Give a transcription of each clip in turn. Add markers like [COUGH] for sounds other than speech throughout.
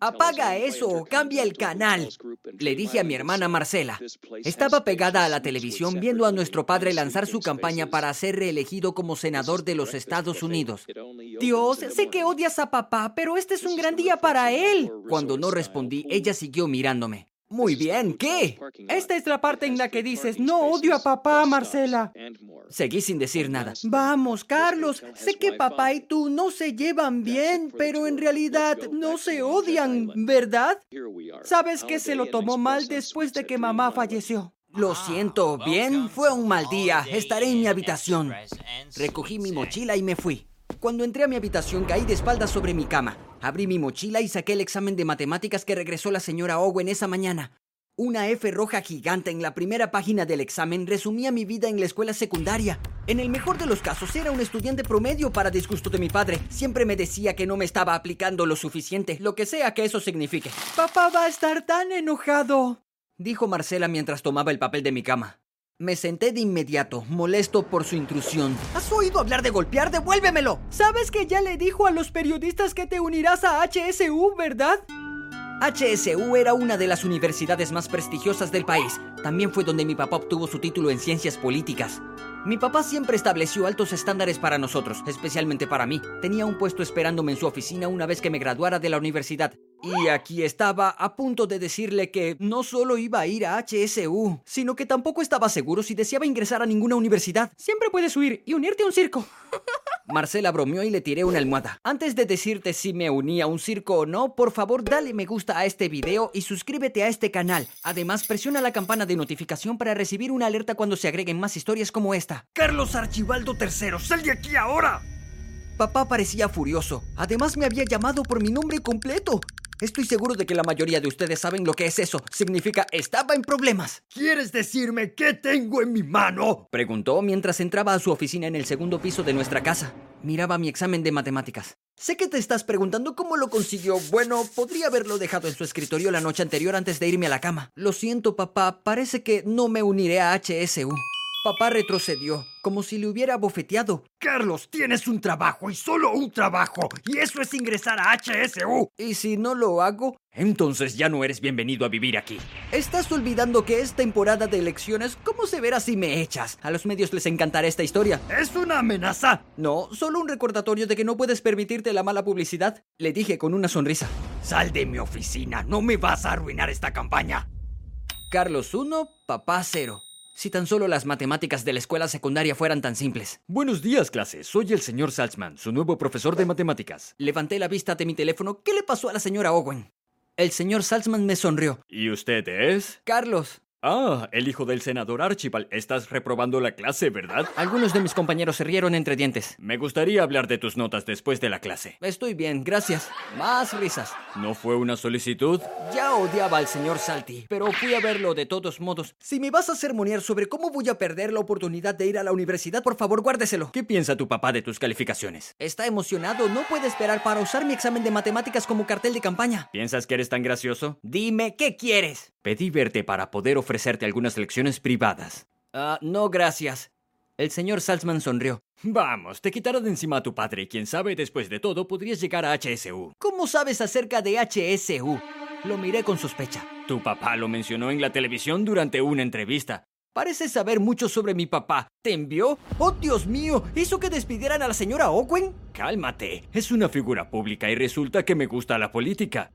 Apaga eso o cambia el canal. Le dije a mi hermana Marcela. Estaba pegada a la televisión viendo a nuestro padre lanzar su campaña para ser reelegido como senador de los Estados Unidos. Dios, sé que odias a papá, pero este es un gran día para él. Cuando no respondí, ella siguió mirándome. Muy bien, ¿qué? Esta es la parte en la que dices, no odio a papá, Marcela. Seguí sin decir nada. Vamos, Carlos, sé que papá y tú no se llevan bien, pero en realidad no se odian, ¿verdad? Sabes que se lo tomó mal después de que mamá falleció. Lo siento, bien, fue un mal día. Estaré en mi habitación. Recogí mi mochila y me fui. Cuando entré a mi habitación caí de espaldas sobre mi cama. Abrí mi mochila y saqué el examen de matemáticas que regresó la señora Owen esa mañana. Una F roja gigante en la primera página del examen resumía mi vida en la escuela secundaria. En el mejor de los casos era un estudiante promedio para disgusto de mi padre. Siempre me decía que no me estaba aplicando lo suficiente, lo que sea que eso signifique. Papá va a estar tan enojado, dijo Marcela mientras tomaba el papel de mi cama. Me senté de inmediato, molesto por su intrusión. ¿Has oído hablar de golpear? ¡Devuélvemelo! ¿Sabes que ya le dijo a los periodistas que te unirás a HSU, verdad? HSU era una de las universidades más prestigiosas del país. También fue donde mi papá obtuvo su título en ciencias políticas. Mi papá siempre estableció altos estándares para nosotros, especialmente para mí. Tenía un puesto esperándome en su oficina una vez que me graduara de la universidad. Y aquí estaba a punto de decirle que no solo iba a ir a HSU, sino que tampoco estaba seguro si deseaba ingresar a ninguna universidad. Siempre puedes huir y unirte a un circo. [LAUGHS] Marcela bromeó y le tiré una almohada. Antes de decirte si me unía a un circo o no, por favor dale me gusta a este video y suscríbete a este canal. Además, presiona la campana de notificación para recibir una alerta cuando se agreguen más historias como esta. Carlos Archibaldo III, sal de aquí ahora. Papá parecía furioso. Además me había llamado por mi nombre completo. Estoy seguro de que la mayoría de ustedes saben lo que es eso. Significa estaba en problemas. ¿Quieres decirme qué tengo en mi mano? Preguntó mientras entraba a su oficina en el segundo piso de nuestra casa. Miraba mi examen de matemáticas. Sé que te estás preguntando cómo lo consiguió. Bueno, podría haberlo dejado en su escritorio la noche anterior antes de irme a la cama. Lo siento, papá. Parece que no me uniré a HSU. Papá retrocedió, como si le hubiera bofeteado. Carlos, tienes un trabajo y solo un trabajo, y eso es ingresar a HSU. ¿Y si no lo hago? Entonces ya no eres bienvenido a vivir aquí. Estás olvidando que es temporada de elecciones. ¿Cómo se verá si me echas? A los medios les encantará esta historia. ¿Es una amenaza? No, solo un recordatorio de que no puedes permitirte la mala publicidad. Le dije con una sonrisa. Sal de mi oficina, no me vas a arruinar esta campaña. Carlos 1, papá 0. Si tan solo las matemáticas de la escuela secundaria fueran tan simples. Buenos días, clase. Soy el señor Salzman, su nuevo profesor de matemáticas. Levanté la vista de mi teléfono. ¿Qué le pasó a la señora Owen? El señor Salzman me sonrió. ¿Y usted es? Carlos. Ah, el hijo del senador Archibald. Estás reprobando la clase, ¿verdad? Algunos de mis compañeros se rieron entre dientes. Me gustaría hablar de tus notas después de la clase. Estoy bien, gracias. Más risas. ¿No fue una solicitud? Ya odiaba al señor Salty, pero fui a verlo de todos modos. Si me vas a sermonear sobre cómo voy a perder la oportunidad de ir a la universidad, por favor, guárdeselo. ¿Qué piensa tu papá de tus calificaciones? Está emocionado, no puede esperar para usar mi examen de matemáticas como cartel de campaña. ¿Piensas que eres tan gracioso? Dime, ¿qué quieres? Pedí verte para poder ofrecerte algunas lecciones privadas. Ah, no, gracias. El señor Salzman sonrió. Vamos, te quitará de encima a tu padre y quién sabe, después de todo, podrías llegar a HSU. ¿Cómo sabes acerca de HSU? Lo miré con sospecha. Tu papá lo mencionó en la televisión durante una entrevista. Pareces saber mucho sobre mi papá. ¿Te envió? ¡Oh, Dios mío! ¿Hizo que despidieran a la señora Owen? Cálmate. Es una figura pública y resulta que me gusta la política.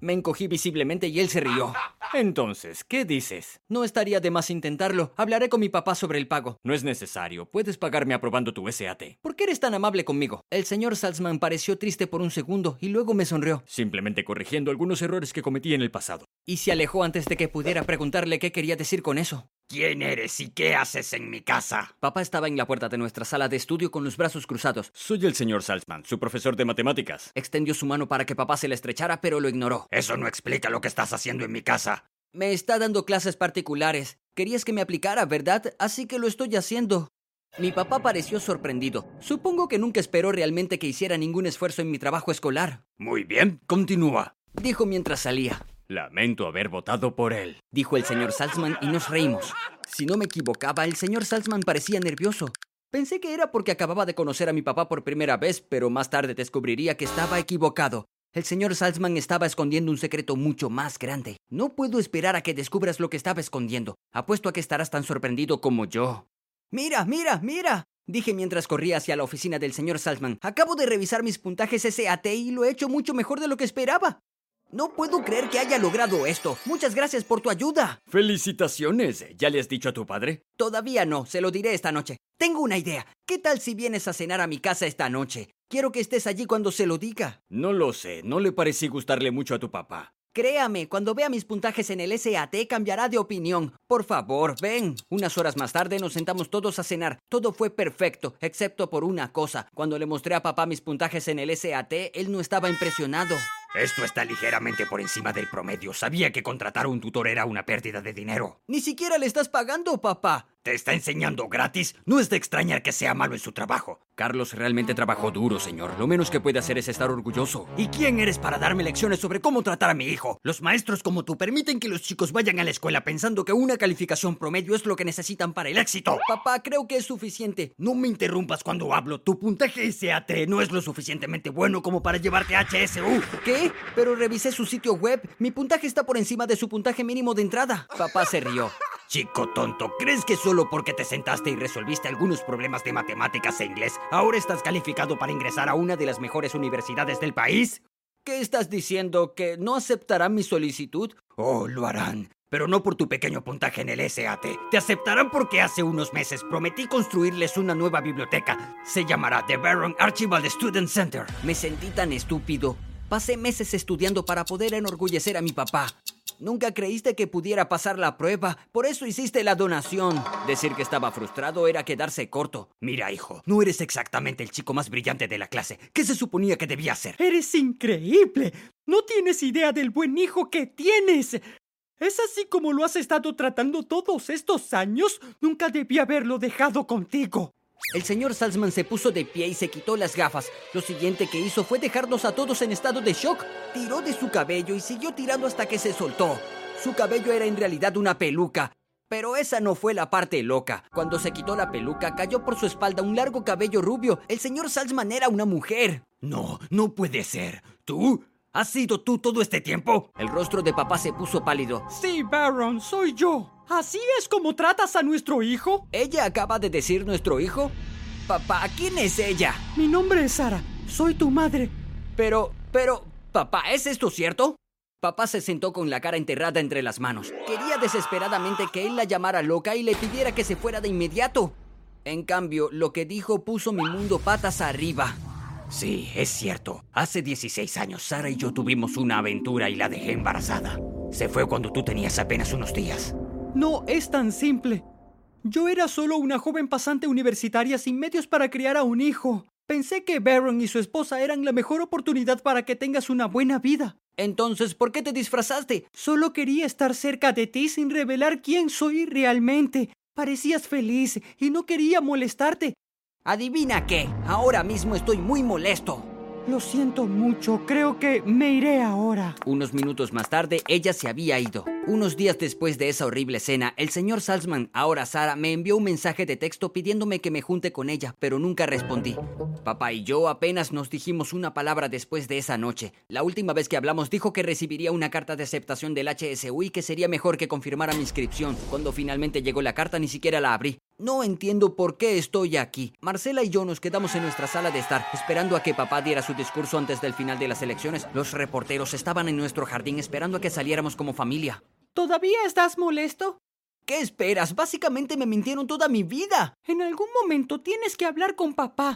Me encogí visiblemente y él se rió. Entonces, ¿qué dices? No estaría de más intentarlo. Hablaré con mi papá sobre el pago. No es necesario. Puedes pagarme aprobando tu SAT. ¿Por qué eres tan amable conmigo? El señor Salzman pareció triste por un segundo y luego me sonrió. Simplemente corrigiendo algunos errores que cometí en el pasado. Y se alejó antes de que pudiera preguntarle qué quería decir con eso. ¿Quién eres y qué haces en mi casa? Papá estaba en la puerta de nuestra sala de estudio con los brazos cruzados. Soy el señor Salzman, su profesor de matemáticas. Extendió su mano para que papá se le estrechara, pero lo ignoró. Eso no explica lo que estás haciendo en mi casa. Me está dando clases particulares. Querías que me aplicara, ¿verdad? Así que lo estoy haciendo. Mi papá pareció sorprendido. Supongo que nunca esperó realmente que hiciera ningún esfuerzo en mi trabajo escolar. Muy bien, continúa. Dijo mientras salía. Lamento haber votado por él, dijo el señor Salzman y nos reímos. Si no me equivocaba, el señor Salzman parecía nervioso. Pensé que era porque acababa de conocer a mi papá por primera vez, pero más tarde descubriría que estaba equivocado. El señor Salzman estaba escondiendo un secreto mucho más grande. No puedo esperar a que descubras lo que estaba escondiendo. Apuesto a que estarás tan sorprendido como yo. Mira, mira, mira. Dije mientras corría hacia la oficina del señor Salzman. Acabo de revisar mis puntajes SAT y lo he hecho mucho mejor de lo que esperaba. No puedo creer que haya logrado esto. Muchas gracias por tu ayuda. Felicitaciones. ¿Ya le has dicho a tu padre? Todavía no, se lo diré esta noche. Tengo una idea. ¿Qué tal si vienes a cenar a mi casa esta noche? Quiero que estés allí cuando se lo diga. No lo sé, no le parecí gustarle mucho a tu papá. Créame, cuando vea mis puntajes en el SAT cambiará de opinión. Por favor, ven. Unas horas más tarde nos sentamos todos a cenar. Todo fue perfecto, excepto por una cosa. Cuando le mostré a papá mis puntajes en el SAT, él no estaba impresionado. Esto está ligeramente por encima del promedio. Sabía que contratar a un tutor era una pérdida de dinero. Ni siquiera le estás pagando, papá. ¿Te está enseñando gratis? No es de extrañar que sea malo en su trabajo. Carlos realmente trabajó duro, señor. Lo menos que puede hacer es estar orgulloso. ¿Y quién eres para darme lecciones sobre cómo tratar a mi hijo? Los maestros como tú permiten que los chicos vayan a la escuela pensando que una calificación promedio es lo que necesitan para el éxito. Papá, creo que es suficiente. No me interrumpas cuando hablo. Tu puntaje SAT no es lo suficientemente bueno como para llevarte a HSU. ¿Qué? Pero revisé su sitio web. Mi puntaje está por encima de su puntaje mínimo de entrada. Papá se rió. Chico tonto, ¿crees que solo porque te sentaste y resolviste algunos problemas de matemáticas e inglés, ahora estás calificado para ingresar a una de las mejores universidades del país? ¿Qué estás diciendo? ¿Que no aceptarán mi solicitud? Oh, lo harán. Pero no por tu pequeño puntaje en el SAT. Te aceptarán porque hace unos meses prometí construirles una nueva biblioteca. Se llamará The Baron Archibald Student Center. Me sentí tan estúpido. Pasé meses estudiando para poder enorgullecer a mi papá. Nunca creíste que pudiera pasar la prueba, por eso hiciste la donación. Decir que estaba frustrado era quedarse corto. Mira, hijo, no eres exactamente el chico más brillante de la clase. ¿Qué se suponía que debía ser? Eres increíble. No tienes idea del buen hijo que tienes. Es así como lo has estado tratando todos estos años. Nunca debí haberlo dejado contigo. El señor Salzman se puso de pie y se quitó las gafas. Lo siguiente que hizo fue dejarnos a todos en estado de shock. Tiró de su cabello y siguió tirando hasta que se soltó. Su cabello era en realidad una peluca. Pero esa no fue la parte loca. Cuando se quitó la peluca, cayó por su espalda un largo cabello rubio. El señor Salzman era una mujer. No, no puede ser. ¿Tú? ¿Has sido tú todo este tiempo? El rostro de papá se puso pálido. Sí, Baron, soy yo. ¿Así es como tratas a nuestro hijo? ¿Ella acaba de decir nuestro hijo? Papá, ¿quién es ella? Mi nombre es Sara. Soy tu madre. Pero, pero, papá, ¿es esto cierto? Papá se sentó con la cara enterrada entre las manos. Quería desesperadamente que él la llamara loca y le pidiera que se fuera de inmediato. En cambio, lo que dijo puso mi mundo patas arriba. Sí, es cierto. Hace 16 años Sara y yo tuvimos una aventura y la dejé embarazada. Se fue cuando tú tenías apenas unos días. No es tan simple. Yo era solo una joven pasante universitaria sin medios para criar a un hijo. Pensé que Baron y su esposa eran la mejor oportunidad para que tengas una buena vida. Entonces, ¿por qué te disfrazaste? Solo quería estar cerca de ti sin revelar quién soy realmente. Parecías feliz y no quería molestarte. Adivina qué, ahora mismo estoy muy molesto. Lo siento mucho, creo que me iré ahora. Unos minutos más tarde, ella se había ido. Unos días después de esa horrible escena, el señor Salzman, ahora Sara, me envió un mensaje de texto pidiéndome que me junte con ella, pero nunca respondí. Papá y yo apenas nos dijimos una palabra después de esa noche. La última vez que hablamos dijo que recibiría una carta de aceptación del HSU y que sería mejor que confirmara mi inscripción. Cuando finalmente llegó la carta ni siquiera la abrí. No entiendo por qué estoy aquí. Marcela y yo nos quedamos en nuestra sala de estar, esperando a que papá diera su discurso antes del final de las elecciones. Los reporteros estaban en nuestro jardín esperando a que saliéramos como familia. ¿Todavía estás molesto? ¿Qué esperas? Básicamente me mintieron toda mi vida. En algún momento tienes que hablar con papá.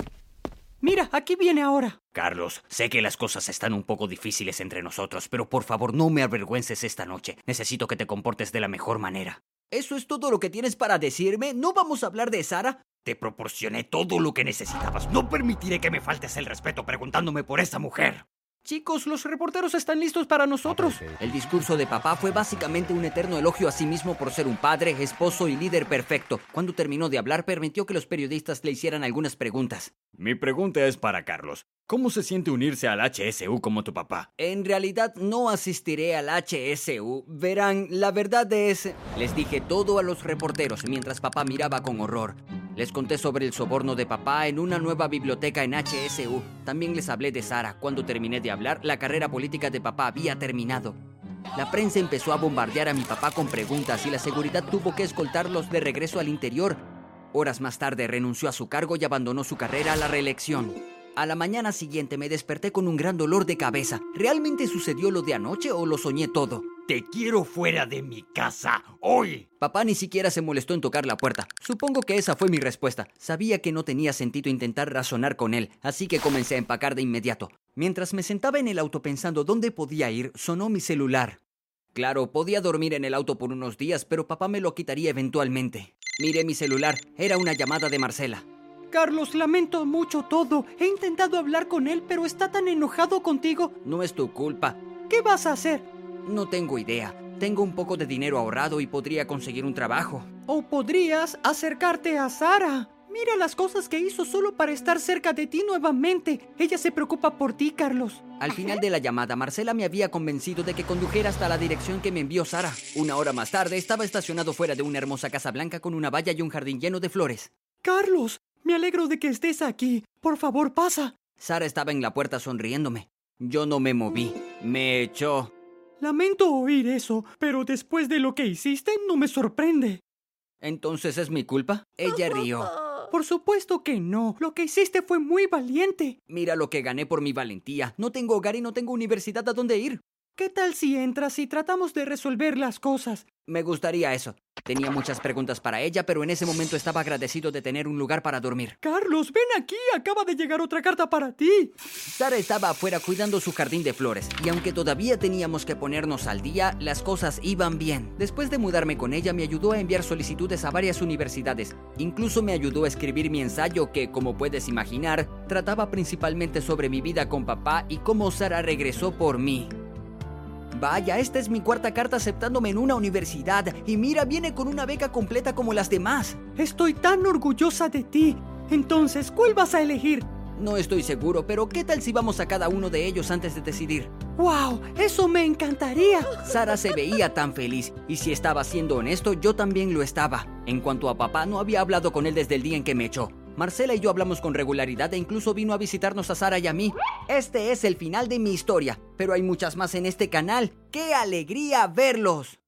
Mira, aquí viene ahora. Carlos, sé que las cosas están un poco difíciles entre nosotros, pero por favor no me avergüences esta noche. Necesito que te comportes de la mejor manera. ¿Eso es todo lo que tienes para decirme? ¿No vamos a hablar de Sara? Te proporcioné todo lo que necesitabas. No permitiré que me faltes el respeto preguntándome por esa mujer. Chicos, los reporteros están listos para nosotros. El discurso de papá fue básicamente un eterno elogio a sí mismo por ser un padre, esposo y líder perfecto. Cuando terminó de hablar, permitió que los periodistas le hicieran algunas preguntas. Mi pregunta es para Carlos. ¿Cómo se siente unirse al HSU como tu papá? En realidad no asistiré al HSU. Verán, la verdad es... Les dije todo a los reporteros mientras papá miraba con horror. Les conté sobre el soborno de papá en una nueva biblioteca en HSU. También les hablé de Sara. Cuando terminé de hablar, la carrera política de papá había terminado. La prensa empezó a bombardear a mi papá con preguntas y la seguridad tuvo que escoltarlos de regreso al interior. Horas más tarde renunció a su cargo y abandonó su carrera a la reelección. A la mañana siguiente me desperté con un gran dolor de cabeza. ¿Realmente sucedió lo de anoche o lo soñé todo? Te quiero fuera de mi casa, hoy. Papá ni siquiera se molestó en tocar la puerta. Supongo que esa fue mi respuesta. Sabía que no tenía sentido intentar razonar con él, así que comencé a empacar de inmediato. Mientras me sentaba en el auto pensando dónde podía ir, sonó mi celular. Claro, podía dormir en el auto por unos días, pero papá me lo quitaría eventualmente. Miré mi celular. Era una llamada de Marcela. Carlos, lamento mucho todo. He intentado hablar con él, pero está tan enojado contigo. No es tu culpa. ¿Qué vas a hacer? No tengo idea. Tengo un poco de dinero ahorrado y podría conseguir un trabajo. O podrías acercarte a Sara. Mira las cosas que hizo solo para estar cerca de ti nuevamente. Ella se preocupa por ti, Carlos. Al final de la llamada, Marcela me había convencido de que condujera hasta la dirección que me envió Sara. Una hora más tarde, estaba estacionado fuera de una hermosa casa blanca con una valla y un jardín lleno de flores. Carlos, me alegro de que estés aquí. Por favor, pasa. Sara estaba en la puerta sonriéndome. Yo no me moví. Me echó. Lamento oír eso, pero después de lo que hiciste no me sorprende. ¿Entonces es mi culpa? Ella rió. [LAUGHS] Por supuesto que no. Lo que hiciste fue muy valiente. Mira lo que gané por mi valentía. No tengo hogar y no tengo universidad a dónde ir. ¿Qué tal si entras y tratamos de resolver las cosas? Me gustaría eso. Tenía muchas preguntas para ella, pero en ese momento estaba agradecido de tener un lugar para dormir. Carlos, ven aquí. Acaba de llegar otra carta para ti. Sara estaba afuera cuidando su jardín de flores, y aunque todavía teníamos que ponernos al día, las cosas iban bien. Después de mudarme con ella, me ayudó a enviar solicitudes a varias universidades. Incluso me ayudó a escribir mi ensayo que, como puedes imaginar, trataba principalmente sobre mi vida con papá y cómo Sara regresó por mí. Vaya, esta es mi cuarta carta aceptándome en una universidad y mira, viene con una beca completa como las demás. Estoy tan orgullosa de ti. Entonces, ¿cuál vas a elegir? No estoy seguro, pero ¿qué tal si vamos a cada uno de ellos antes de decidir? ¡Wow! ¡Eso me encantaría! Sara se veía tan feliz, y si estaba siendo honesto, yo también lo estaba. En cuanto a papá, no había hablado con él desde el día en que me echó. Marcela y yo hablamos con regularidad e incluso vino a visitarnos a Sara y a mí. Este es el final de mi historia, pero hay muchas más en este canal. ¡Qué alegría verlos!